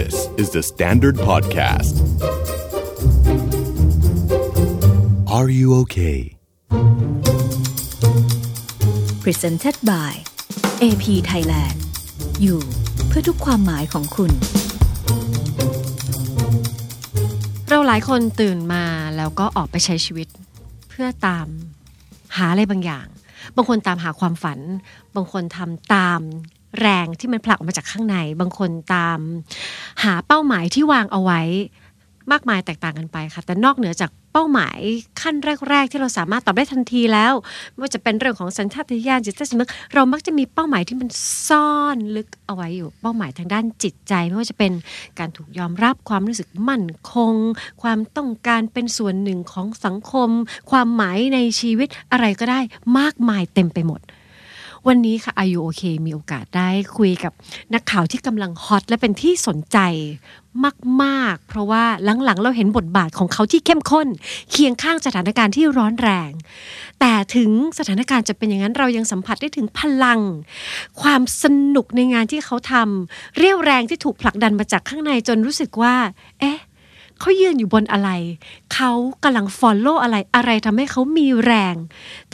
This is the Standard Podcast. Are you okay? Presented by AP Thailand อยู่เพื่อทุกความหมายของคุณ เราหลายคนตื่นมาแล้วก็ออกไปใช้ชีวิต เพื่อตามหาอะไรบางอย่าง บางคนตามหาความฝัน บางคนทำตาม แรงที่มันผลักออกมาจากข้างใน บางคนตาม หาเป้าหมายที่วางเอาไว้มากมายแตกต่างกันไปค่ะ แต่นอกเหนือจากเป้าหมายขั้นแรก ๆ ที่เราสามารถตอบได้ทันทีแล้ว ไม่ว่าจะเป็นเรื่องของสัญชาตญาณจิตใต้สำนึกเรามักจะมีเป้าหมายที่มันซ่อนลึกเอาไว้อยู่ เป้าหมายทางด้านจิตใจ ไม่ว่าจะเป็นการถูกยอมรับความรู้สึกมั่นคง ความต้องการเป็นส่วนหนึ่งของสังคม ความหมายในชีวิตอะไรก็ได้มากมายเต็มไปหมด วันนี้ค่ะอายุโอเคมีโอกาสได้คุยกับนักข่าวที่กำลังฮอตและเป็นที่สนใจมากๆ เพราะว่าหลังๆ เราเห็นบทบาทของเขาที่เข้มข้น เคียงข้างสถานการณ์ที่ร้อนแรง แต่ถึงสถานการณ์จะเป็นอย่างนั้นเรายังสัมผัสได้ถึงพลัง ความสนุกในงานที่เขาทำเรี่ยวแรงที่ถูกผลักดันมาจากข้างในจนรู้สึกว่า เอ๊ะเขายืนอยู่บนอะไร เขากำลัง follow อะไร อะไรทำให้เขามีแรง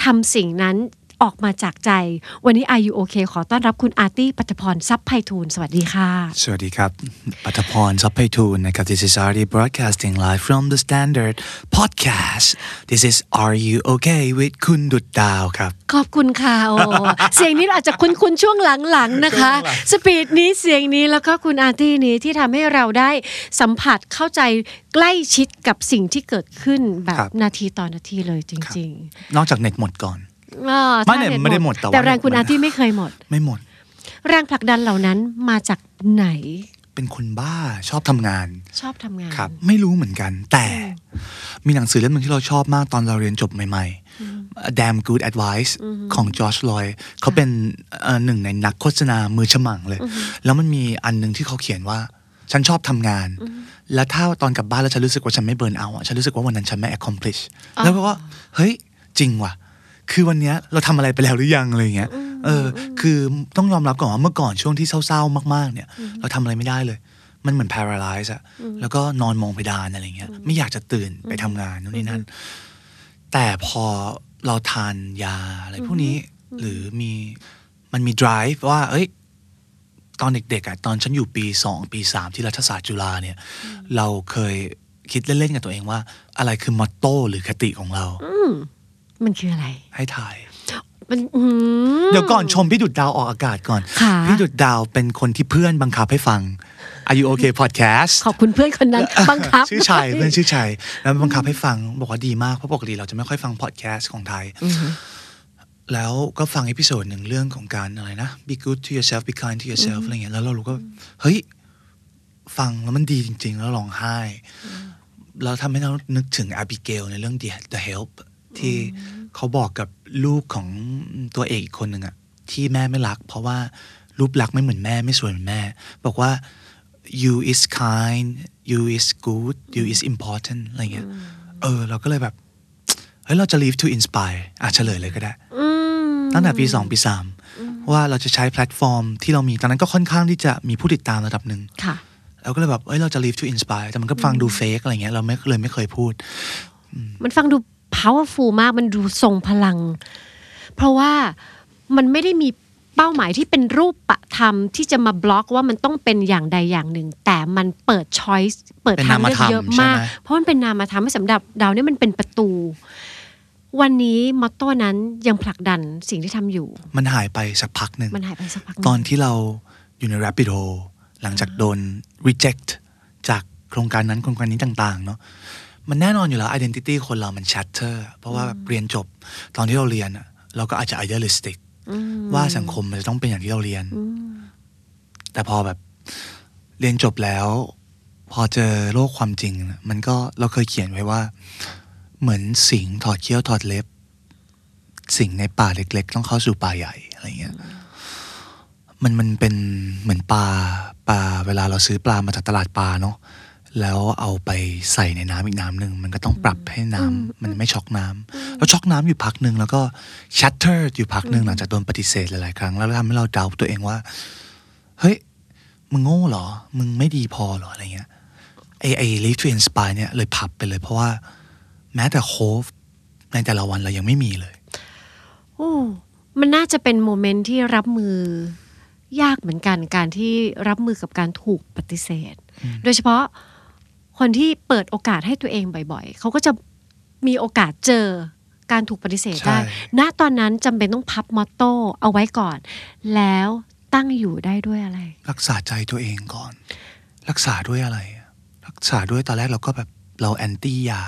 ทำสิ่งนั้น ออกมาจากใจ วันนี้ R U OK ขอต้อนรับคุณอาร์ตี้ปฐพรซับไพฑูรย์สวัสดีค่ะ สวัสดีครับปฐพรซับไพฑูรย์นะครับ This is Artie broadcasting live from the Standard Podcast This is R U OK with คุณดุดดาวครับ ขอบคุณค่ะโอ้เสียงนี้อาจจะคุ้นๆช่วงหลังๆนะคะ speed นี้เสียงนี้แล้วก็คุณอาร์ตี้นี้ที่ทำให้เราได้สัมผัสเข้าใจใกล้ชิดกับสิ่งที่เกิดขึ้นแบบครับนาทีต่อนาทีเลยจริงนอกจากเน็ตหมดก่อนๆอ่า ไม่ถ้าเนี่ยเน็ตไม่ได้หมดแต่ว่าแต่แรงคุณมันอาร์ตี้ไม่เคยหมด ไม่หมด แรงผลักดันเหล่านั้นมาจากไหน เป็นคนบ้าชอบทำงาน ชอบทำงานครับ ไม่รู้เหมือนกัน แต่มีหนังสือเล่มหนึ่งที่เราชอบมากตอนเราเรียนจบใหม่ๆ Damn Good Advice ของจอร์จลอยเขาเป็นเอ่อหนึ่งในนักโฆษณามือฉมังเลย แล้วมันมีอันหนึ่งที่เขาเขียนว่า ฉันชอบทำงาน แล้วถ้าตอนกลับบ้านแล้วฉันรู้สึกว่าฉันไม่เบิร์นเอาท์อะฉันรู้สึกว่าวันนั้นฉันไม่ accomplish แล้วก็ว่าเฮ้ย จริงว่ะ คือวันเนี้ยเราทำอะไรไปแล้วหรือยังอะไรอย่างเงี้ยเออ คือต้องยอมรับก่อนว่าเมื่อก่อนช่วงที่เศร้าๆมากๆ เนี่ย เราทำอะไรไม่ได้เลย มันเหมือน paralyze อะแล้วก็นอนมองเพดานอะไรเงี้ย ไม่อยากจะตื่นไปทำงานนู่นนี่นั่นแต่พอเราทานยาอะไรพวกนี้ หรือมีมันมี drive ว่า เอ้ยตอนเด็กๆอะตอนฉันอยู่ปีสองปีสามที่รัฐศาสตร์จุฬาเนี่ย เราเคยคิดเล่นๆกับตัวเองว่า อะไรคือมอตโต้หรือคติของเรา มันคืออะไร ให้ถ่ายมันอืมเดี๋ยวก่อนชมพี่ดุดดาวออกอากาศก่อนค่ะพี่ดุดดาวเป็นคนที่เพื่อนบังคับให้ฟังอายุโอเคพอดแคสต์ขอบคุณเพื่อนคนนั้นบังคับ ชื่อชัยเพื่อนชื่อชัยแล้วบังคับให้ฟังบอกว่าดีมากเพราะปกติเราจะไม่ค่อยฟังพอดแคสต์ของไทยแล้วก็ฟัง episode หนึ่งเรื่องของการอะไรนะ be good to yourself be kind to yourself อะไรเงี้ยแล้วเรารู้ก็เฮ้ยฟังแล้วมันดีจริง ๆ แล้วร้องไห้เราทำให้เรานึกถึง Aibileen ในเรื่อง The, The Help ที่เขาบอกกับลูกของตัวเอกอีกคนหนึ่งอะที่แม่ไม่รัก เพราะว่ารูปลักษณ์ไม่เหมือนแม่ไม่สวยเหมือนแม่ บอกว่า you is kind you is good you is important อะไรเงี้ยเออ เราก็เลยแบบเฮ้ยเราจะ live to inspire อะเฉลยเลยก็ได้อืมตั้งแต่ปีสองปีสามว่าเราจะใช้แพลตฟอร์มที่เรามีตอนนั้นก็ค่อนข้างที่จะมีผู้ติดตามระดับหนึ่งค่ะเราก็เลยแบบเอ้ยเราจะ live to inspire แต่มันก็ฟังดูเฟกอะไรเงี้ยเราไม่เลยไม่เคยพูด มันฟังดู powerful มากมันดูทรงพลัง เพราะว่ามันไม่ได้มีเป้าหมายที่เป็นรูปปะธรรมที่จะมาบล็อกว่ามันต้องเป็นอย่างใดอย่างหนึ่ง แต่มันเปิด choice เปิดเป็นทางเลือกนามธรรมเยอะใช่มากไหมเพราะมันเป็นนามธรรมให้สำหรับดาวเนี่ยมันเป็นประตู วันนี้มอตโต้นั้นยังผลักดันสิ่งที่ทำอยู่ มันหายไปสักพักหนึ่งมันหายไปสักพักหงตอนที่เราอยู่ใน Rapid h o หลังจากโดน reject จากโครงการนั้นโครงการนี้ต่าง ๆ เนาะ มันแน่นอนอยู่แล้ว identity คนเรามัน shatter เพราะว่าเรียนจบตอนที่เราเรียนอะเราก็อาจจะ idealistic ว่าสังคมมันจะต้องเป็นอย่างที่เราเรียน แต่พอแบบเรียนจบแล้ว พอเจอโลกความจริงน่ะมันก็เราเคยเขียนไว้ว่า เหมือนสิงถอดเขี้ยวถอดเล็บ สิงในป่าเล็ก ๆ ต้องเข้าสู่ป่าใหญ่อะไรเงี้ยมันมันเป็นเหมือนปลาปลาเวลาเราซื้อปลามาจากตลาดปลาเนาะ แล้วเอาไปใส่ในน้ำอีกน้ำหนึ่งมันก็ต้องปรับให้น้ำมันไม่ช็อกน้ำแล้วช็อกน้ำอยู่พักหนึ่งแล้วก็ shattered อยู่พักหนึ่งหลังจากโดนปฏิเสธหลายๆครั้ง แล้วทำให้เราเดาตัวเองว่า เฮ้ย มึงโง่เหรอ มึงไม่ดีพอเหรออะไรเงี้ยไอ้ไอ้ live to inspire เนี่ยเลยพับไปเลยเพราะว่า แม้แต่ hope ในแต่ละวันเรายังไม่มีเลย โอ้ มันน่าจะเป็น moment ที่รับมือยากเหมือนกันการที่รับมือกับการถูกปฏิเสธ โดยเฉพาะ คนที่เปิดโอกาสให้ตัวเองบ่อย ๆ เขาก็จะมีโอกาสเจอการถูกปฏิเสธได้ใช่ณตอนนั้นจำเป็นต้องพับมอตโต้เอาไว้ก่อน แล้วตั้งอยู่ได้ด้วยอะไร รักษาใจตัวเองก่อน รักษาด้วยอะไร รักษาด้วยตอนแรกเราก็แบบเราแอนตี้ยา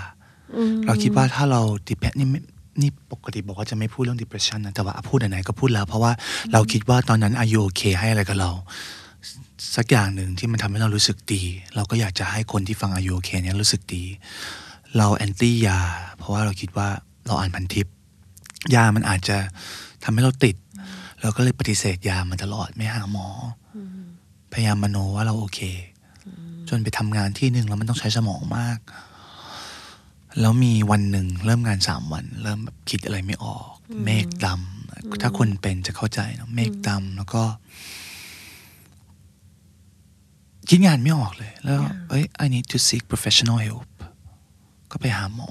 อืมเราคิดว่าถ้าเราดิเพนี่ไม่นี่ปกติบอกว่าจะไม่พูดเรื่อง depression นะแต่ว่าพูดไหนๆก็พูดแล้ว เพราะว่าเราคิดว่าตอนนั้นอายุโอเคให้อะไรกับเรา สักอย่างหนึ่งที่มันทำให้เรารู้สึกดี เราก็อยากจะให้คนที่ฟังอายุโอเคเนี้ยรู้สึกดี เราแอนตี้ยา เพราะว่าเราคิดว่าเราอ่านพันทิปยามันอาจจะทำให้เราติด เราก็เลยปฏิเสธยามันตลอดไม่หาหมออพยายามมโนว่าเราโอเค จนไปทำงานที่หนึ่งแล้วมันต้องใช้สมองมาก แล้วมีวันหนึ่งเริ่มงานสามวัน เริ่มแบบคิดอะไรไม่ออก เมฆดำถ้าคนเป็นจะเข้าใจเนอะเมฆดำแล้วก็ คิดงานไม่ออกเลย แล้ว เอ้ย I need to seek professional help ก็ไปหาหมอ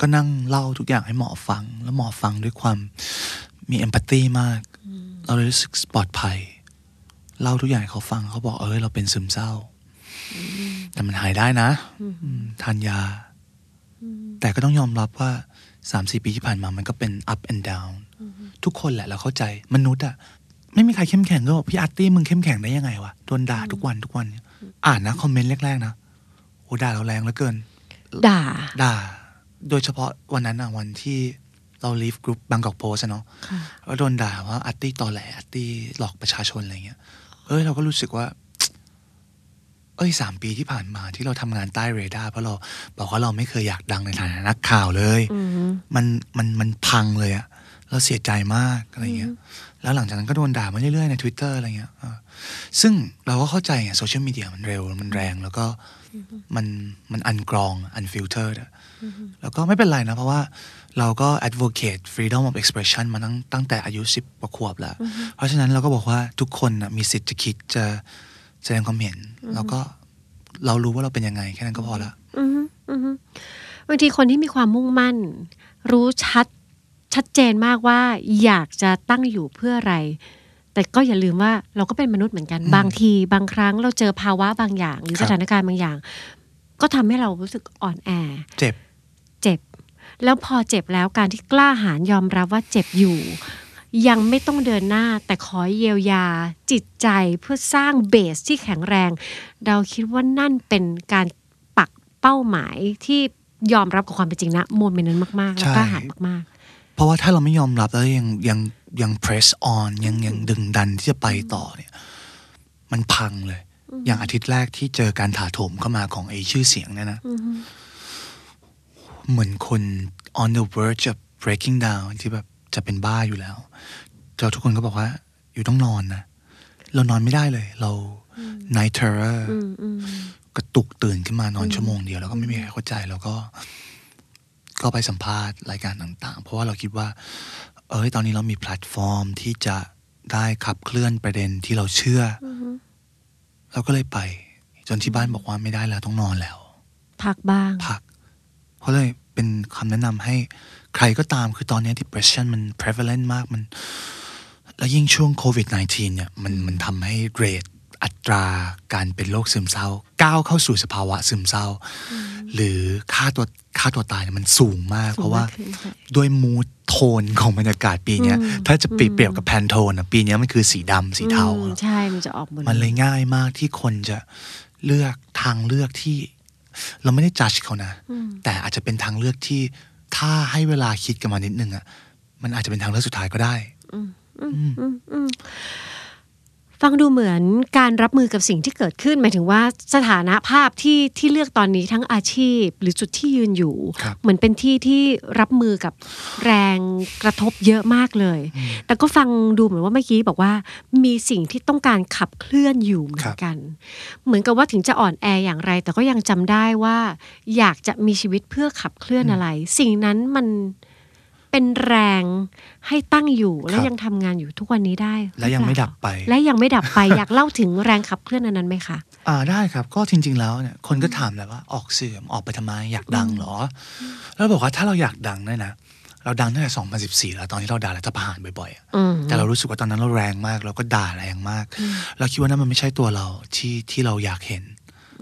ก็นั่งเล่าทุกอย่างให้หมอฟัง แล้วหมอฟังด้วยความมีเอมพัตตีมาก เราเลยรู้สึกปลอดภัย เล่าทุกอย่างให้เขาฟังเขาบอกเออเราเป็นซึมเศร้า แต่มันหายได้นะอืมทานยา แต่ก็ต้องยอมรับว่าสามสี่ปีที่ผ่านมามันก็เป็น up and down ทุกคนแหละเราเข้าใจมนุษย์อะ ไม่มีใครเข้มแข็งก็บอกพี่อาร์ตี้มึงเข้มแข็งได้ยังไงวะโดนด่าทุกวันทุกวันเนี่ยอ่านนะ comment แรกๆนะโอ้ด่าเราแรงเหลือเกิน ด่า ด่า โดยเฉพาะวันนั้นอะวันที่เรา leave group Bangkok Post เนาะค่ะแล้วโดนด่าว่าอาร์ตี้ตอแหลอาร์ตี้หลอกประชาชนอะไรเงี้ย เอ้ยเราก็รู้สึกว่า เอ้ยสามปีที่ผ่านมาที่เราทำงานใต้เรดาร์เพราะเราบอกว่าเราไม่เคยอยากดังในฐานะนักข่าวเลยอืมมันมันมันพังเลยอะ เราเสียใจมากอะไรเงี้ย แล้วหลังจากนั้นก็โดนด่ามาเรื่อยๆใน Twitter อะไรเงี้ยเออซึ่งเราก็เข้าใจไงโซเชียลมีเดียมันเร็วมันแรง แล้วก็มันมัน un กรอง unfilter แล้วก็ไม่เป็นไรนะ เพราะว่าเราก็ advocate freedom of expression มาตั้งตั้งแต่อายุสิบกว่าขวบแล้ว เพราะฉะนั้นเราก็บอกว่าทุกคนนะมีสิทธิ์จะคิดจะแสดงความเห็น แล้วก็เรารู้ว่าเราเป็นยังไง แค่นั้นก็พอละอือฮึอือฮึบางทีคนที่มีความมุ่งมั่น รู้ชัด ชัดเจนมากว่าอยากจะตั้งอยู่เพื่ออะไร แต่ก็อย่าลืมว่าเราก็เป็นมนุษย์เหมือนกัน บางทีบางครั้งเราเจอภาวะบางอย่าง หรือครัสบถานการณ์บางอย่าง ก็ทำให้เรารู้สึกอ่อนแอ เจ็บ เจ็บ แล้วพอเจ็บแล้วการที่กล้าหาญยอมรับว่าเจ็บอยู่ ยังไม่ต้องเดินหน้า แต่ขอเยียวยาจิตใจเพื่อสร้างเบสที่แข็งแรง เราคิดว่านั่นเป็นการปักเป้าหมายที่ยอมรับกับความเป็นจริงนะโมเมนต์นั้นมากๆ แล้วกล้าหาญมาก เพราะว่าถ้าเราไม่ยอมรับแล้วยังยังยัง press on ยังยังดึงดันที่จะไปต่อเนี่ย มันพังเลย อย่างอาทิตย์แรกที่เจอการถาโถมเข้ามาของไอชื่อเสียงเนี่ยนะ เหมือนคน on the verge of breaking down ที่แบบจะเป็นบ้าอยู่แล้วเราทุกคนก็บอกว่า อยู่ต้องนอนนะ เรานอนไม่ได้เลย เรา night terror ๆอืมอืมกระตุกตื่นขึ้นมานอนชั่วโมงเดียว แล้วก็ไม่มีใครเข้าใจแล้วก็ ก็ไปสัมภาษณ์รายการต่างๆ เพราะว่าเราคิดว่า เอ้ยตอนนี้เรามีแพลตฟอร์มที่จะได้ขับเคลื่อนประเด็นที่เราเชื่ออเราก็เลยไป จนที่บ้านบอกว่าไม่ได้แล้วต้องนอนแล้ว พักบ้าง พัก เพราะเลยเป็นคำแนะนำให้ใครก็ตามคือตอนนี้ depression มัน prevalent มากมัน แล้วยิ่งช่วงโควิด -19 เนี่ย มันมันทำให้ rate อัตราการเป็นโรคซึมเศร้า ก้าวเข้าสู่สภาวะซึมเศร้า หรือฆ่าตัวฆ่าตัวตายเนี่ยมันสูงมากสูงมาก เพราะว่าขึ้นค่ะด้วย mood tone ของบรรยากาศปีเนี้ยถ้าจะเปรียบเปรียบกับ Pantone อะปีเนี้ยมันคือสีดำสีเทาอืมใช่มันจะออกหมดมันเลยง่ายมากที่คนจะเลือกทางเลือกที่ เราไม่ได้จัดเขานะ แต่อาจจะเป็นทางเลือกที่ถ้าให้เวลาคิดกันมานิดนึงอะมันอาจจะเป็นทางเลือกสุดท้ายก็ได้ ฟังดูเหมือนการรับมือกับสิ่งที่เกิดขึ้น หมายถึงว่าสถานะภาพที่ที่เลือกตอนนี้ทั้งอาชีพ หรือจุดที่ยืนอยู่ครับเหมือนเป็นที่ที่รับมือกับแรงกระทบเยอะมากเลย แต่ก็ฟังดูเหมือนว่าเมื่อกี้บอกว่ามีสิ่งที่ต้องการขับเคลื่อนอยู่เหมือนกัน เหมือนกับว่าถึงจะอ่อนแออย่างไร แต่ก็ยังจำได้ว่า อยากจะมีชีวิตเพื่อขับเคลื่อนอะไร สิ่งนั้นมัน เเป็นแรงให้ตั้งอยู่และครับยังทำงานอยู่ทุกวันนี้ได้ และยังไม่ดับไป และยังไม่ดับไป อยากเล่าถึงแรงขับเคลื่อนอันนั้นไหมคะอ่าได้ครับ ก็จริง ๆ แล้วเนี่ยคนก็ถามแหละว่าออกสื่อออกไปทำไมอยากดังเหรออแล้วบอกว่าถ้าเราอยากดังเนี่ยนะเราดังตั้งแต่ 2014 แล้วตอนที่เราด่ารัฐประหารบ่อยๆอะอืมแต่เรารู้สึกว่าตอนนั้นเราแรงมากเราก็ด่าแรงมาก เราคิดว่านั่นมันไม่ใช่ตัวเราที่ที่เราอยากเห็น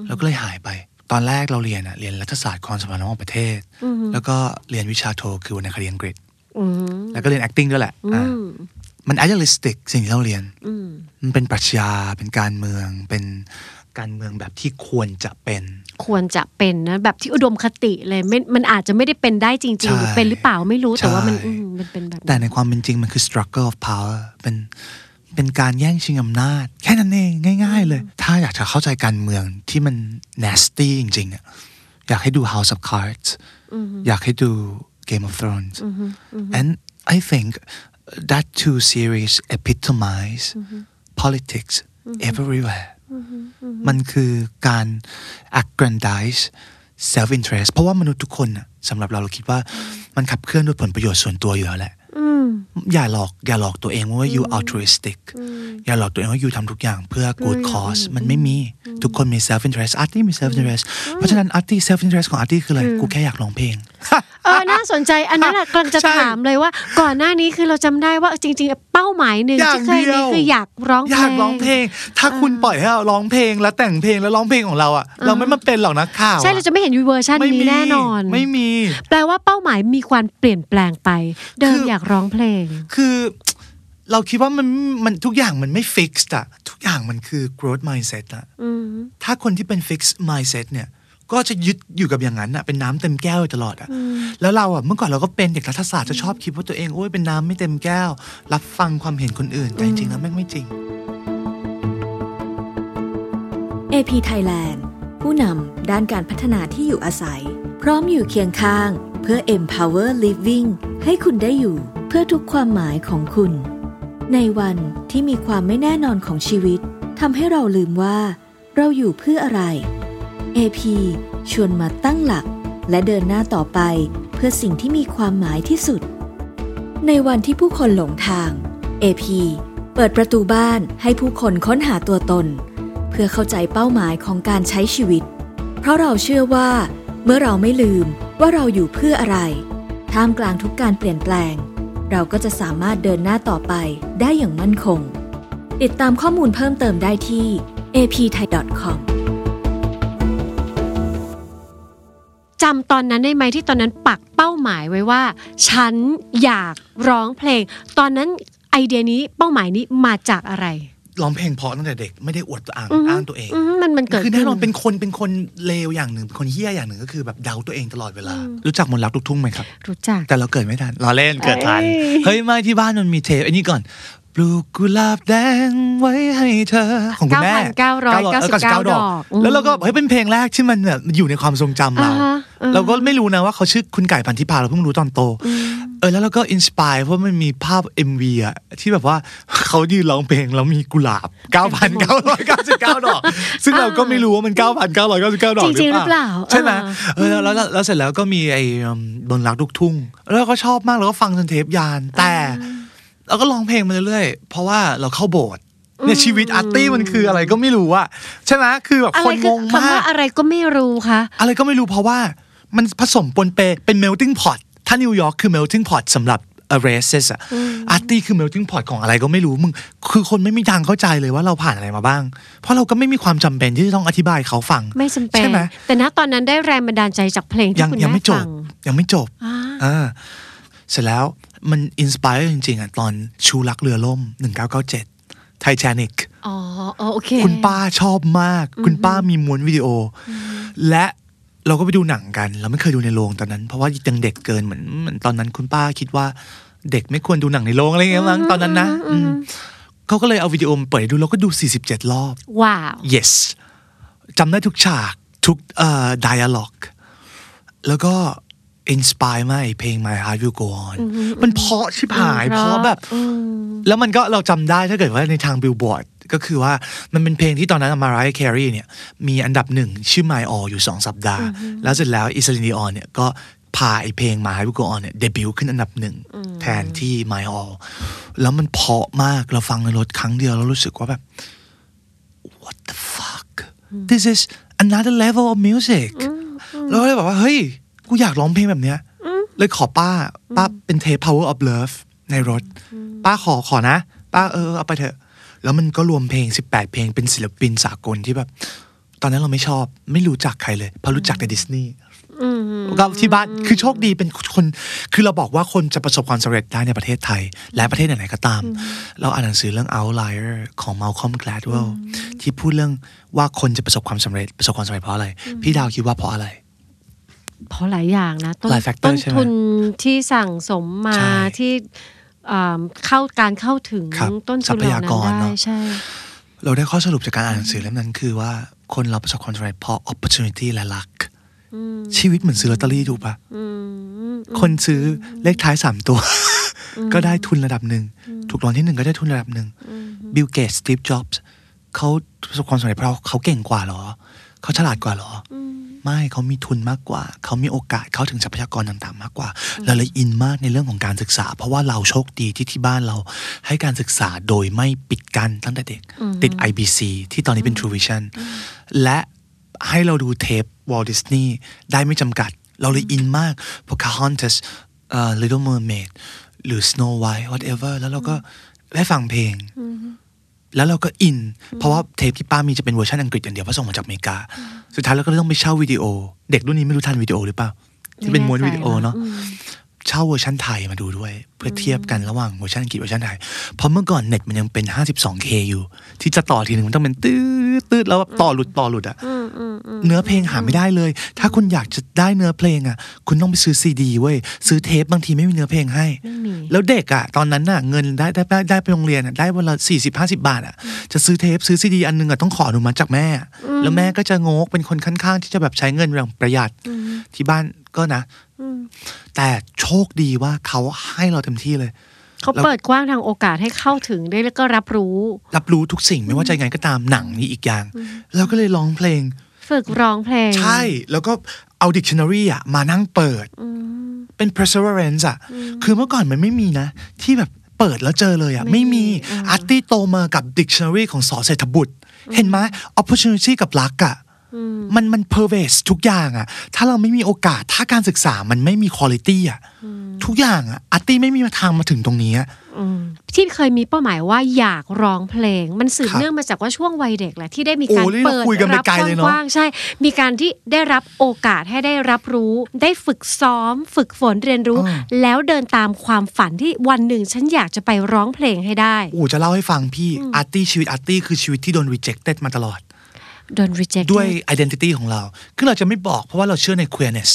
เราก็เลยหายไป ตอนแรกเราเรียนอะเรียนรัฐศาสตร์ความสัมพันธ์ระหว่างประเทศ แล้วก็เรียนวิชาโทคือวรรณคดีอังกฤษอืม แล้วก็เรียน acting ด้วยแหละอือ่ามมัน idealistic สิ่งที่เราเรียนอืมมันเป็นปรัชญาเป็นการเมืองเป็นการเมืองแบบที่ควรจะเป็น ควรจะเป็นนะแบบที่อุดมคติเลยไม่มันอาจจะไม่ได้เป็นได้จริงใช่ๆหรือเป็นหรือเปล่าไม่รู้แต่ว่ามันใช่อืมมันเป็นแบบแต่ในความเป็นจริงมันคือ struggle of power เป็นเป็นการแย่งชิงอำนาจ แค่นั้นเองง่าย ๆ เลย ถ้าอยากจะเข้าใจการเมืองที่มัน nasty จริงๆอะอยากให้ดู House of Cards อยากให้ดู Game of Thrones and I think that two series epitomize politics everywhere มันคือการ aggrandize self interest เพราะว่ามนุษย์ทุกคนน่ะสำหรับเราเราคิดว่ามันขับเคลื่อนด้วยผลประโยชน์ส่วนตัวอยู่แล้วแหละอืมอย่าหลอกอย่าหลอกตัวเองว่า you altruistic อย่าหลอกตัวเองว่า you ทำทุกอย่างเพื่อ good cause มันไม่มีทุกคนมี self interest อาร์ตี้มี self interest เพราะฉะนั้นอาร์ตี้ self interest ของอาร์ตี้คืออะไร กูแค่อยากร้องเพลง เออน่าสนใจอันนั้นอะกำลังจะใช่ถามเลยว่า ก่อนหน้านี้คือเราจำได้ว่าจริง ๆ เป้าหมายหนึ่งอย่างที่เคยเดีมียวคืออยากร้องเพลงอยากร้องเพลง ถ้าคุณปล่อยให้เราร้องเพลงแล้วแต่งเพลงแล้วร้องเพลงของเราอะเราไม่มาเป็นหรอกนักข่าวใช่เราจะไม่เห็นยูเวอร์ชันไม่นี้มีแน่นอน ไม่มี แปลว่าเป้าหมายมีความเปลี่ยนแปลงไป เดิมคืออยากร้องเพลง คือเราคิดว่ามันมันทุกอย่างมันไม่ฟิกซ์อะทุกอย่างมันคือ growth mindset อะอืมถ้าคนที่เป็น fix mindset เนี่ย ก็จะยึดอยู่กับอย่างนั้นอะเป็นน้ำเต็มแก้วอยู่ตลอดอะแล้วเราอะเมื่อก่อนเราก็เป็นเด็กรัฐศาสตร์จะชอบคิดว่าตัวเองโอ้ยเป็นน้ำไม่เต็มแก้ว รับฟังความเห็นคนอื่น แต่จริงๆแล้วแม่งไม่จริง AP Thailand ผู้นำด้านการพัฒนาที่อยู่อาศัย พร้อมอยู่เคียงข้างเพื่อ empower living ให้คุณได้อยู่เพื่อทุกความหมายของคุณ ในวันที่มีความไม่แน่นอนของชีวิตทำให้เราลืมว่า เราอยู่เพื่ออะไร AP ชวนมาตั้งหลัก และเดินหน้าต่อไปเพื่อสิ่งที่มีความหมายที่สุด ในวันที่ผู้คนหลงทาง AP เปิดประตูบ้านให้ผู้คนค้นหาตัวตน เพื่อเข้าใจเป้าหมายของการใช้ชีวิต เพราะเราเชื่อว่า เมื่อเราไม่ลืมว่าเราอยู่เพื่ออะไร ท่ามกลางทุกการเปลี่ยนแปลง เราก็จะสามารถเดินหน้าต่อไปได้อย่างมั่นคง ติดตามข้อมูลเพิ่มเติมได้ที่ apthai.com จำตอนนั้นได้ไหมที่ตอนนั้นปักเป้าหมายไว้ว่า ฉันอยากร้องเพลง ตอนนั้นไอเดียนี้เป้าหมายนี้มาจากอะไรร้องเพลงเพราะตั้งแต่เด็กไม่ได้อวดตัวอ้างอือฮึอ้างตัวเองอืมมันมันเกิดคือขึ้แน่นนอนเป็นคนเป็นคนเลวอย่างหนึ่งเป็นคนเฮี้ยอย่างหนึ่งก็คือแบบเดาตัวเองตลอดเวลา รู้จักมนต์รักลูกทุ่งไหมครับ รู้จักแต่เราเกิดไม่ทันเราเล่นเกิดทันเอ้ยเฮ้ยไม่ที่บ้านมันมีเทปไอ้นี่ก่อน ปลูกกุหลาบแดงไว้ให้เธอของคุณแม่9,999 ดอกดอกอืมแล้วเราก็เฮ้ยเป็นเพลงแรกที่มันแบบอยู่ในความทรงจำเราอ่าฮะอ่าฮะเราก็ไม่รู้นะว่าเขาชื่อคุณไก่พันธิพาเราเพิ่งรู้ตอนโต เออแล้วเราก็อินสปายเพราะมันมีภาพ MV อะที่แบบว่าเขายืนร้องเพลงแล้วมีกุหลาบ 9,999 ดอก ซึ่งเราก็ไม่รู้ว่ามัน 9,999 ดอกจริงๆหรือเปล่า ใช่ไหมเออเออแล้วแล้วแล้วเสร็จแล้วก็มีไอ้บนรักลูกทุ่ง แล้วเราก็ชอบมากเราก็ฟังจนเทปยานแต่ เราก็ร้องเพลงมาเรื่อยๆ เพราะว่าเราเข้าโบสถ์เนี่ยชีวิตอาร์ตี้มันคืออะไรก็ไม่รู้อะใช่ไหมคือแบบอะคไรนคืงองคำมาว่ากอะไรก็ไม่รู้คะอะไรก็ไม่รู้เพราะว่ามันผสมปนเปเป็น melting pot ถ้านิวยอร์กคือ melting pot สำหรับ a r a c e s อะอาร์ตี้คือ melting pot ของอะไรก็ไม่รู้มึง คือคนไม่มีทางเข้าใจเลยว่าเราผ่านอะไรมาบ้าง เพราะเราก็ไม่มีความจำเป็นที่จะต้องอธิบายเขาฟัง ไม่จำเป็นใช่ไหมแต่ณตอนนั้นได้แรงบันดาลใจจากเพลงที่ยังคุณยังแม่ไม่จฟับงยังไม่จบอ่าอ่าเสร็จแล้ว มัน inspire จริงๆอะตอนชู้รักเรือล่ม 1997 Titanic อ๋อเออโอเค คุณป้าชอบมาก คุณป้ามีม้วนวิดีโออและเราก็ไปดูหนังกัน เราไม่เคยดูในโรงตอนนั้น เพราะว่ายังเด็กเกินเหมือนเหมือนตอนนั้นคุณป้าคิดว่าเด็กไม่ควรดูหนังในโรงอะไรอย่างเงี้ยมั้งตอนนั้นนะอืมเขาก็เลยเอาวิดีโอมาเปิดให้ดูเราก็ดู 47 รอบ ว้าว yes จำได้ทุกฉาก ทุกเอ่อ dialogue แล้วก็ inspire มากไอ้เพลง My Heart Will Go On มันเพราะชิบหาย เพราะแบบอืมแล้วมันก็เราจำได้ถ้าเกิดว่าในทางบิลบอร์ดก็คือว่ามันเป็นเพลงที่ตอนนั้น Mariah Carey เนี่ย มีอันดับหนึ่งชื่อ My All อยู่2สัปดาห์ แล้วเสร็จแล้วอีเซลีน ดิออนเนี่ยก็พาไอเพลง My Heart Will Go On เนี่ยเดบิวต์ขึ้นอันดับหนึ่งแทนที่ My All แล้วมันเพราะมากเราฟังในรถครั้งเดียวแล้วรู้สึกว่าแบบ what the fuck this is another level of music เราก็เลยบอกว่า เฮ้ย กูอยากร้องเพลงแบบเนี้ยเลยขอป้า ป้าเป็นเทป power of love ในรถ ป้าขอขอนะ ป้าเออเอาไปเถอะ แล้วมันก็รวมเพลง 18 เพลงเป็นศิลปินสากลที่แบบ ตอนนั้นเราไม่ชอบ ไม่รู้จักใครเลยเพราะรู้จักแต่ดิสนีย์ก็ที่บ้านคือโชคดีเป็นคนคือเราบอกว่าคนจะประสบความสำเร็จได้ในประเทศไทย และประเทศไหนๆก็ตาม เราอ่านหนังสือเรื่อง outlier ของ Malcolm Gladwell ที่พูดเรื่องว่าคนจะประสบความสำเร็จประสบความสำเร็จเพราะอะไร พี่ดาวคิดว่าเพราะอะไร เพราะหลายอย่างนะต้นหลาย factor ต้นใช่ไหมทุนที่สั่งสมมาใช่ที่อ่าเข้าการเข้าถึงครับต้นทรัทุนพเหล่ายากรนั้นได้เนอะใช่เราได้ข้อสรุปจากการอ่านหนังสือเล่มนั้นคือว่าคนเราประสบความสำเร็จเพราะ opportunity และ luck ชีวิตเหมือนซื้อลอตเตอรี่ถูกปะคนซื้อเลขท้ายสามตัว ก็ได้ทุนระดับหนึ่ง ถูกรางวัลที่หนึ่งก็ได้ทุนระดับหนึ่ง Bill Gates Steve Jobs เขาประสบความสำเร็จเพราะเขาเก่งกว่าเหรอ เขาฉลาดกว่าเหรอ อ่ะไม่เขามีทุนมากกว่า เขามีโอกาสเข้าถึงทรัพยากรต่างๆ มากกว่าเราเลยอินมากในเรื่องของการศึกษา เพราะว่าเราโชคดีที่ที่บ้านเราให้การศึกษาโดยไม่ปิดกั้นตั้งแต่เด็ก ติด IBC ที่ตอนนี้เป็น True Vision และให้เราดูเทป Walt Disney ได้ไม่จำกัด เราเลยอินมาก Pocahontas เอ่อ Little Mermaid หรือ Snow White whatever แล้วเราก็ได้ฟังเพลง แล้วเราก็อิน เพราะว่าเทปที่ป้ามีจะเป็นเวอร์ชันอังกฤษอย่างเดียวเพราะส่งมาจากอเมริกา สุดท้ายเราก็เลยต้องไปเช่าวิดีโอ เด็กรุ่นนี้ไม่รู้ทันวิดีโอหรือเปล่าที่เป็นม้วนวิดีโอเนาะ เช่าเวอร์ชันไทยมาดูด้วย เพื่อเทียบกันระหว่างเวอร์ชันอังกฤษเวอร์ชันไทย เพราะเมื่อก่อนเน็ตมันยังเป็น 52K อยู่ ที่จะต่อทีหนึ่งมันต้องเป็นตืดตืดแล้วแบบต่อหลุดต่อหลุดอะเนื้อเพลงหาไม่ได้เลย ถ้าคุณอยากจะได้เนื้อเพลงอะคุณต้องไปซื้อซีดีเว้ยซื้อเทปบางทีไม่มีเนื้อเพลงให้ไม่มีแล้วเด็กอะตอนนั้นน่ะเงินได้ได้ได้ได้ไปโรงเรียนอะได้วันละสี่สิบห้าสิบาทอะจะซื้อเทปซื้อซีดีอันหนึงอะต้องขออนุมัติจากแม่ แล้วแม่ก็จะงกเป็นคนค่อนข้างที่จะแบบใช้เงินอย่างประหยัดที่บ้าน ก็นะแต่โชคดีว่าเขาให้เราเต็มที่เลย เขาเปิดกว้างทางโอกาสให้เข้าถึงได้แล้วก็รับรู้ รับรู้ทุกสิ่งไม่ว่าจะยังไงก็ตามหนังนี่อีกอย่างแล้วก็เลยร้องเพลง ฝึกร้องเพลง ใช่ แล้วก็เอา dictionary อะมานั่งเปิดเป็น perseverance อะ คือเมื่อก่อนมันไม่มีนะ ที่แบบเปิดแล้วเจอเลยอะ ไม่ไม่มีมีอ่าอาร์ตี้โตมากับ dictionary ของสอเศรษฐบุตร เห็นไหม opportunity กับลักอะ มันมัน pervade ทุกอย่างอะถ้าเราไม่มีโอกาสถ้าการศึกษามันไม่มี quality อะทุกอย่างอะอาร์ตี้ไม่มีทางมาถึงตรงนี้อะอืมที่เคยมีเป้าหมายว่าอยากร้องเพลง มันสืบครับเนื่องมาจากว่าช่วงวัยเด็กแหละที่ได้มีโอกาสนี่เราเปิดคุยกันไประดับไกลเลยเนอะกว้างๆใช่ มีการที่ได้รับโอกาสให้ได้รับรู้ ได้ฝึกซ้อม ฝึกฝนเรียนรู้ แล้วเดินตามความฝันที่วันหนึ่งฉันอยากจะไปร้องเพลงให้ได้โอ้จะเล่าให้ฟังพี่อาร์ตี้ชีวิตอาร์ตี้คือชีวิตที่โดน rejected มาตลอด โดน reject ด้วย identity ของเรา คือเราจะไม่บอกเพราะว่าเราเชื่อใน queerness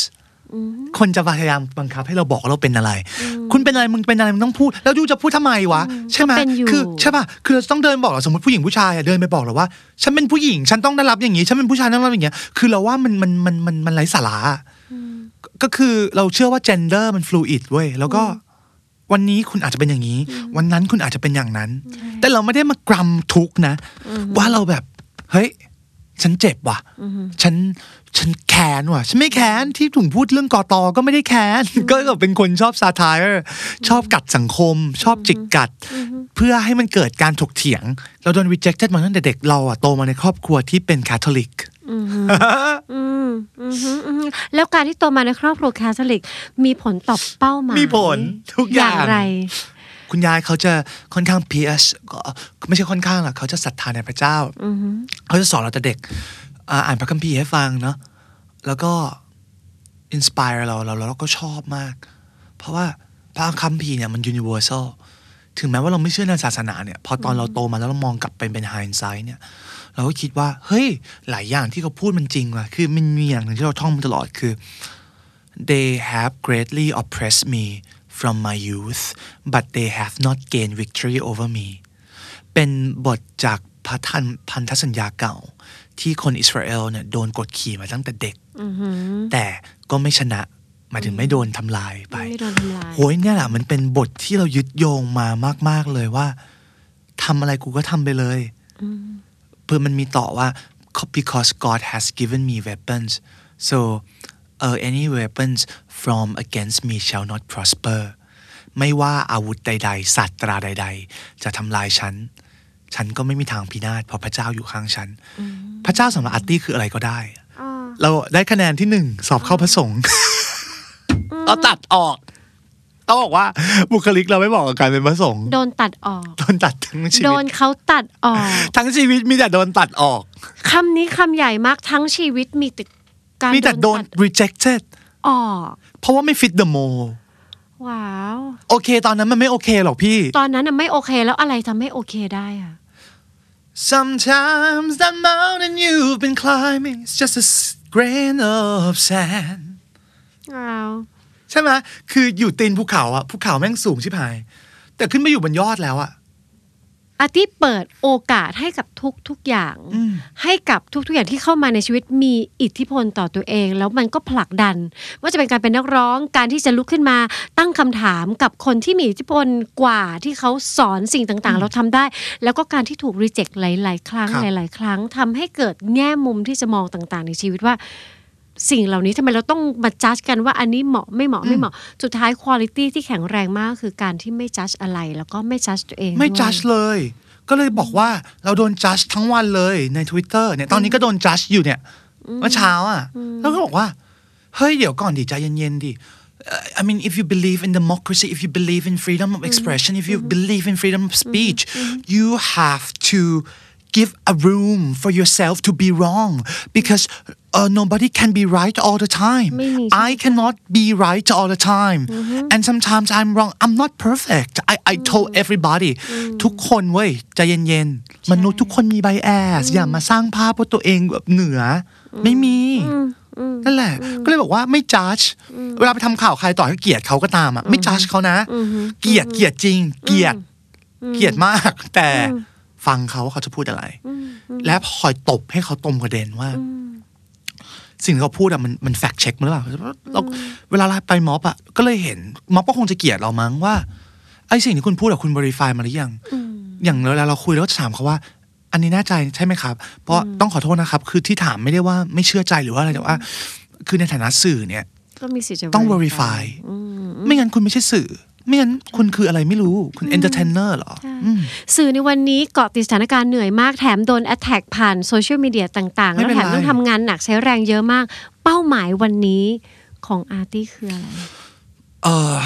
คนจะพยายามบังคับให้เราบอกว่าเราเป็นอะไร คุณเป็นอะไร มึงเป็นอะไร มึงต้องพูด แล้วยูจะพูดทำไมวะ ใช่ไหมก็เป็นอยู่คือใช่ป่ะ คือเราต้องเดินบอกเราสมมติผู้หญิงผู้ชายอะเดินไปบอกเราว่า ฉันเป็นผู้หญิง ฉันต้องได้รับอย่างนี้ ฉันเป็นผู้ชายต้องได้รับอย่างเงี้ย คือเราว่ามันมันมันมันมันไร้สาระอะก็คือเราเชื่อว่า gender มัน fluid เว้ย แล้วก็วันนี้คุณอาจจะเป็นอย่างนี้ วันนั้นคุณอาจจะเป็นอย่างนั้น แต่เราไม่ได้มากรำทุกข์นะ ว่าเราแบบ เฮ้ย ฉันเจ็บว่ะ ฉันฉันแค้นว่ะ ฉันไม่แค้นที่ถุงพูดเรื่องกอตอก็ไม่ได้แค้น ก็แบบเป็นคนชอบซาทายชอบกัดสังคม ชอบจิกกัด เพื่อให้มันเกิดการถกเถียง เราโดน rejected มาตั้งแต่เด็กเราอะโตมาในครอบครัวที่เป็นคาทอลิกอืมอืมอืมอืมแล้วการที่โตมาในครอบครัวคาทอลิก มีผลต่อเป้าหมายมีผลทุกอย่างไร คุณยายเขาจะค่อนข้าง PS ก็ไม่ใช่ค่อนข้างหรอกเขาจะศรัทธาในพระเจ้าเขาจะสอนเราแต่เด็กอ่าอ่านพระคัมภีร์ให้ฟังเนาะแล้วก็อินสปายเราเราเราก็ชอบมาก เพราะว่าพระคัมภีร์เนี่ยมัน universal ถึงแม้ว่าเราไม่เชื่อในศาสนาเนี่ย พอตอนเราโตมาแล้วเรามองกลับไปเป็น hindsight เนี่ย เราก็คิดว่า เฮ้ย หลายอย่างที่เขาพูดมันจริงว่ะคือมันมีอย่างหนึ่งที่เราท่องมาตลอดคือ they have greatly oppressed me from my youth but they have not gained victory over me เป็นบทจากพระทันพันธสัญญาเก่า ที่คนอิสราเอลเนี่ยโดนกดขี่มาตั้งแต่เด็ก แต่ก็ไม่ชนะหมายถึงไม่โดนทำลายไปไม่โดนทำลายโหยเนี่ยแหละมันเป็นบทที่เรายึดโยงมามาก ๆเลยว่าทำอะไรกูก็ทำไปเลยเพื่อมันมีต่อว่า because God has given me weapons so เออ any weapons from against me shall not prosper ไม่ว่าอาวุธใดๆสัตราใด ๆ จะทำลายฉัน ฉันก็ไม่มีทางพินาศเพราะพระเจ้าอยู่ข้างฉัน พระเจ้าสำหรับอาร์ตี้คืออะไรก็ได้ เราได้คะแนนที่หนึ่งสอบเข้าพระสงฆ์เราตัดออกต้องบอกว่าบุคลิกเราไม่บอกกับการเป็นพระสงฆ์โดนตัดออก โดนตัดทั้งชีโดวินตเขาตัดออก ทั้งชีวิตมีแต่โดนตัดออก คำนี้คำใหญ่มากทั้งชีวิตมีแต่การมีแต่โดนตั rejected ออก เพราะว่าไม่ fit the mold ว้าว โอเค ตอนนั้นมันไม่โอเคหรอกพี่ ตอนนั้นน่ะไม่โอเคแล้วอะไรทำให้โอเคได้อะ Sometimes that mountain you've been climbing is just a s- grain of sand ว้าวใช่ไหมคืออยู่ตีนภูเขาอะภูเขาแม่งสูงชิบหาย แต่ขึ้นไปอยู่บนยอดแล้วอะ อาร์ตี้เปิดโอกาสให้กับทุกทุกอย่าง ให้กับทุกทุกอย่างที่เข้ามาในชีวิตมีอิทธิพลต่อตัวเอง แล้วมันก็ผลักดัน ว่าจะเป็นการเป็นนักร้องการที่จะลุกขึ้นมาตั้งคำถามกับคนที่มีอิทธิพลกว่าที่เขาสอนสิ่งต่างๆ เราทำได้ แล้วก็การที่ถูกรีเจ็คหลาย ๆ ครั้งครับหลาย ๆ ครั้งทำให้เกิดแง่มุมที่จะมองต่าง ๆ ในชีวิตว่า สิ่งเหล่านี้ทำไมเราต้องมาจัดกันว่าอันนี้เหมาะไม่เหมาะไม่เหมาะ สุดท้ายคุณ i t y ที่แข็งแรงมากคือการที่ไม่จัดอะไร แล้วก็ไม่จัดตัวเองไม่ด้วยจัดเลย ก็เลยบอกว่าเราโดนจัดทั้งวันเลยใน Twitter เนี่ยตอนนี้ก็โดนจัดอยู่เนี่ยเมื่อเช้าอะ แล้วก็บอกว่า เฮ้ย เดี๋ยวก่อนดิใจเย็นๆดิ Uh, I mean, if you believe in democracy, if you believe in freedom of expression, if you believe in freedom of speech, you have to give a room for yourself to be wrong because uh, nobody can be right all the time. ไม่มี I cannot be right all the time. And sometimes I'm wrong. I'm not perfect. I, I told everybody ทุกคนเว้ยใจเย็นๆมนุษย์ทุกคนมีไบแอสอย่ามาสร้างภาพว่าตัวเองแบบเหนืออไม่มีนั่นแหละ ก็เลยบอกว่าไม่จัดเวลาไปทำข่าวใครต่อให้เกลียดเขาก็ตามอะไม่จัดเขานะ เกลียดเกลียดจริง เกลียดเกลียดมาก แต่ ฟังเขาว่าเขาจะพูดอะไร และคอยตบให้เขาตรงประเด็นว่า สิ่งที่เขาพูดอะมันมันแฟกเช็คมั้ยหรือเปล่าเราเวลาไปม็อบอะก็เลยเห็นม็อบก็คงจะเกลียดเรามั้งว่าไอ้สิ่งที่คุณพูดอะคุณบริไฟมาหรือยัง อย่างเวลาเราคุยแล้วก็จะถามเขาว่า อันนี้แน่ใจใช่ไหมครับ เพราะต้องขอโทษนะครับ คือที่ถามไม่ได้ว่าไม่เชื่อใจหรือว่าอะไรแต่ว่า คือในฐานะสื่อเนี่ยก็มีสิทธิ์จะต้อง verify verify ไม่งั้นคุณไม่ใช่สื่อ ไม่งั้นคุณคืออะไรไม่รู้ คุณ entertainer เหรออืมสื่อในวันนี้เกาะติดสถานการณ์เหนื่อยมากแถมโดนแอ t แทกผ่านโซเชียลมีเดียต่างๆไม่แล้วเป็นแถมไรต้องทำงานหนักใช้แรงเยอะมาก เป้าหมายวันนี้ของอาร์ตี้คืออะไร Uh,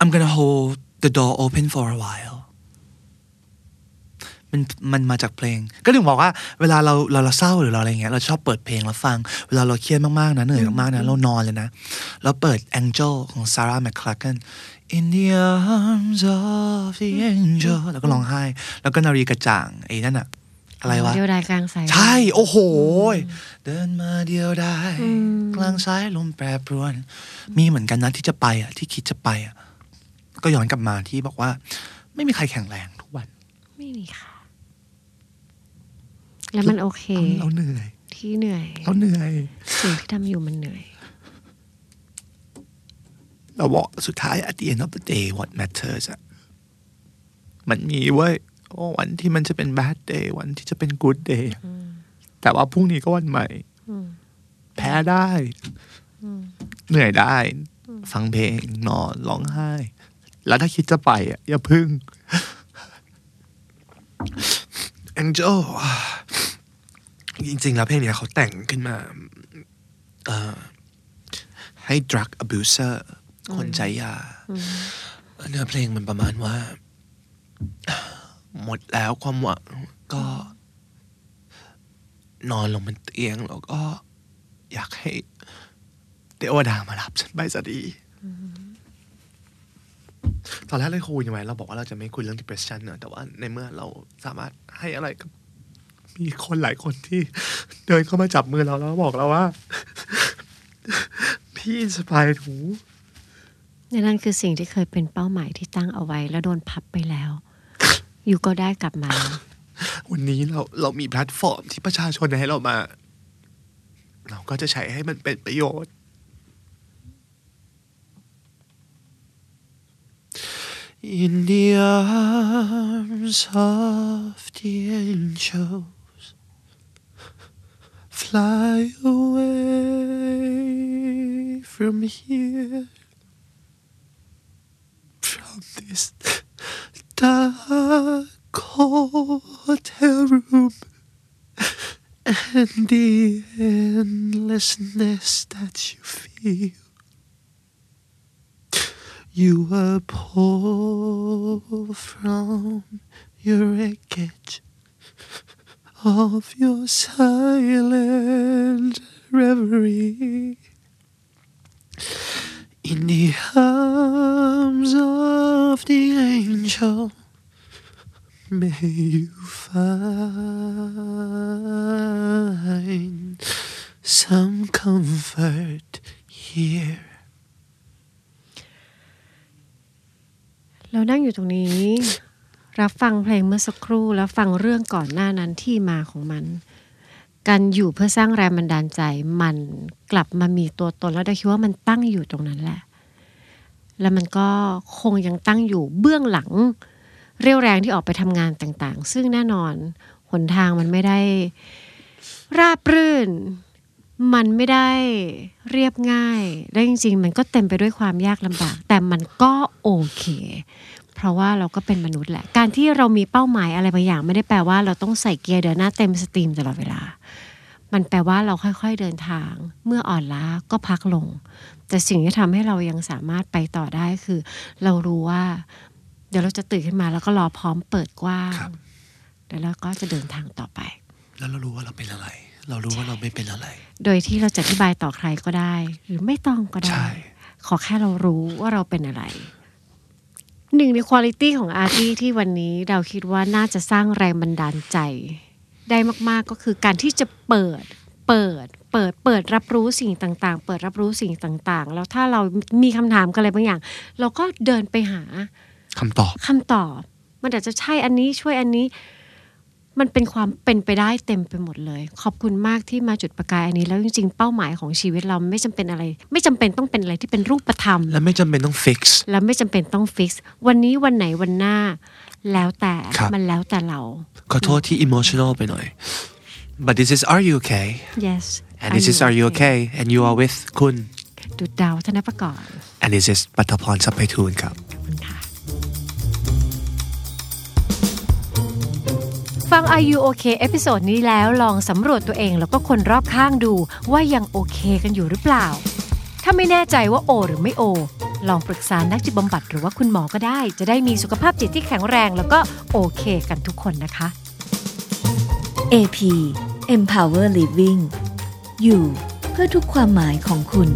I'm gonna hold the door open for a while มันมันมาจากเพลง ก็ถึงบอกว่าเวลาเราเราเราเศร้าหรือเราอะไรเงี้ยเราชอบเปิดเพลงแล้วฟัง เวลาเราเครียดมากๆนะเหนื่อยมากๆนะเรานอนเลยนะแล้วเปิด Angel ของ Sarah McLachlan In the arms of the angel แล้วก็ร้องไห้ แล้วก็นารีกระจ่างไอ้นั่นอะอะไรวะเดียวดายกลางสายใช่ โอ้โห เดินมาเดียวได้กลางสายลมแปรปรวน มีเหมือนกันนะที่จะไปอะที่คิดจะไปอะก็ย้อนกลับมาที่บอกว่า ไม่มีใครแข็งแรงทุกวัน ไม่มีค่ะ แล้วมันโอเค เราเหนื่อย ที่เหนื่อย เราเหนื่อย สิ่งที่ทำอยู่มันเหนื่อย เราบอกสุดท้าย at the end of the day what matters อะมันมีเว้ยโอ้วันที่มันจะเป็น bad day วันที่จะเป็น good day อะแต่ว่าพรุ่งนี้ก็วันใหม่ แพ้ได้ เหนื่อยได้ ฟังเพลง นอน ร้องไห้ แล้วถ้าคิดจะไปอะอย่าพึ่ง Angel จริงๆ แล้วเพลงเนี้ยเขาแต่งขึ้นมาเอ่อให้ drug abuser คนใช้ยาเนื้อเพลงมันประมาณว่า หมดแล้วความหวังก็ นอนลงบนเตียงแล้วก็อยากให้เทวดามารับฉันไปสักทีตอนแรกเลยคุยยังไงเราบอกว่าเราจะไม่คุยเรื่อง depression เนอะแต่ว่าในเมื่อเราสามารถให้อะไรกับ มีคนหลายคนที่เดินเข้ามาจับมือเราแล้วบอกเราว่า พี่สบายหูนั่นคือสิ่งที่เคยเป็นเป้าหมายที่ตั้งเอาไว้ แล้วโดนพับไปแล้ว อยู่ก็ได้กลับมา วันนี้เราเรามีแพลตฟอร์มที่ประชาชนให้เรามา เราก็จะใช้ให้มันเป็นประโยชน์ In the arms of the angels fly away from here, from this dark hotel room, and the endlessness that you feel. You were pulled from your wreckage of your silent reverie in the arms of the angel. May you find some comfort here. เรานั่งอยู่ตรงนี้ รับฟังเพลงเมื่อสักครู่แล้วฟังเรื่องก่อนหน้านั้นที่มาของมัน การอยู่เพื่อสร้างแรงบันดาลใจมันกลับมามีตัวตนแล้วได้คิดว่ามันตั้งอยู่ตรงนั้นแหละ แล้วมันก็คงยังตั้งอยู่เบื้องหลัง เรี่ยวแรงที่ออกไปทำงานต่างๆ ซึ่งแน่นอนหนทางมันไม่ได้ ราบรื่น มันไม่ได้เรียบง่าย และจริง ๆ มันก็เต็มไปด้วยความยากลำบาก แต่มันก็โอเค เพราะว่าเราก็เป็นมนุษย์แหละ การที่เรามีเป้าหมายอะไรบางอย่าง ไม่ได้แปลว่าเราต้องใส่เกียร์เดินหน้าเต็มสตรีมตลอดเวลา มันแปลว่าเราค่อยๆเดินทาง เมื่ออ่อนล้าก็พักลง แต่สิ่งที่ทำให้เรายังสามารถไปต่อได้คือ เรารู้ว่า เดี๋ยวเราจะตื่นขึ้นมาแล้วก็รอพร้อมเปิดกว้างครับแล้วเราก็จะเดินทางต่อไป แล้วเรารู้ว่าเราเป็นอะไร เรารู้ว่าเราไม่เป็นอะไร โดยที่เราจะอธิบายต่อใครก็ได้ หรือไม่ต้องก็ใช่ได้ ขอแค่เรารู้ว่าเราเป็นอะไร หนึ่งในคุณลิตี้ของอาร์ตี้ที่วันนี้เราคิดว่าน่าจะสร้างแรงบันดาลใจ ได้มากๆก็คือการที่จะเปิดเปิดเปิดเปิดรับรู้สิ่งต่างๆ เปิดรับรู้สิ่งต่างๆ แล้วถ้าเรามีคำถามกันอะไรบางอย่าง เราก็เดินไปหาคำตอบคำตอบ มันอาจจะใช่อันนี้ช่วยอันนี้ มันเป็นความเป็นไปได้เต็มไปหมดเลย ขอบคุณมากที่มาจุดประกายอันนี้ แล้วจริงๆเป้าหมายของชีวิตเราไม่จำเป็นอะไร ไม่จำเป็นต้องเป็นอะไรที่เป็นรูปธรรม และไม่จำเป็นต้องฟิกซ์และไม่จำเป็นต้องฟิกซ์วันนี้วันไหนวันหน้า แล้วแต่ครับมันแล้วแต่เรา ขอโทษที่ emotional ไปหน่อย but this is are you okay yes and this is are you okay and you are with คุณดุจดาว วัฒนปกรณ์ and this is ปฐพร ทรัพย์ไพฑูรย์ครับ ฟัง Are You OK เอพิโซดนี้แล้วลองสำรวจตัวเองแล้วก็คนรอบข้างดูว่ายังโอเคกันอยู่หรือเปล่า ถ้าไม่แน่ใจว่าโอ หรือไม่โอ ลองปรึกษานักจิตบำบัดหรือว่าคุณหมอก็ได้ จะได้มีสุขภาพจิตที่แข็งแรง แล้วก็โอเคกันทุกคนนะคะ AP Empower Living อยู่เพื่อทุกความหมายของคุณ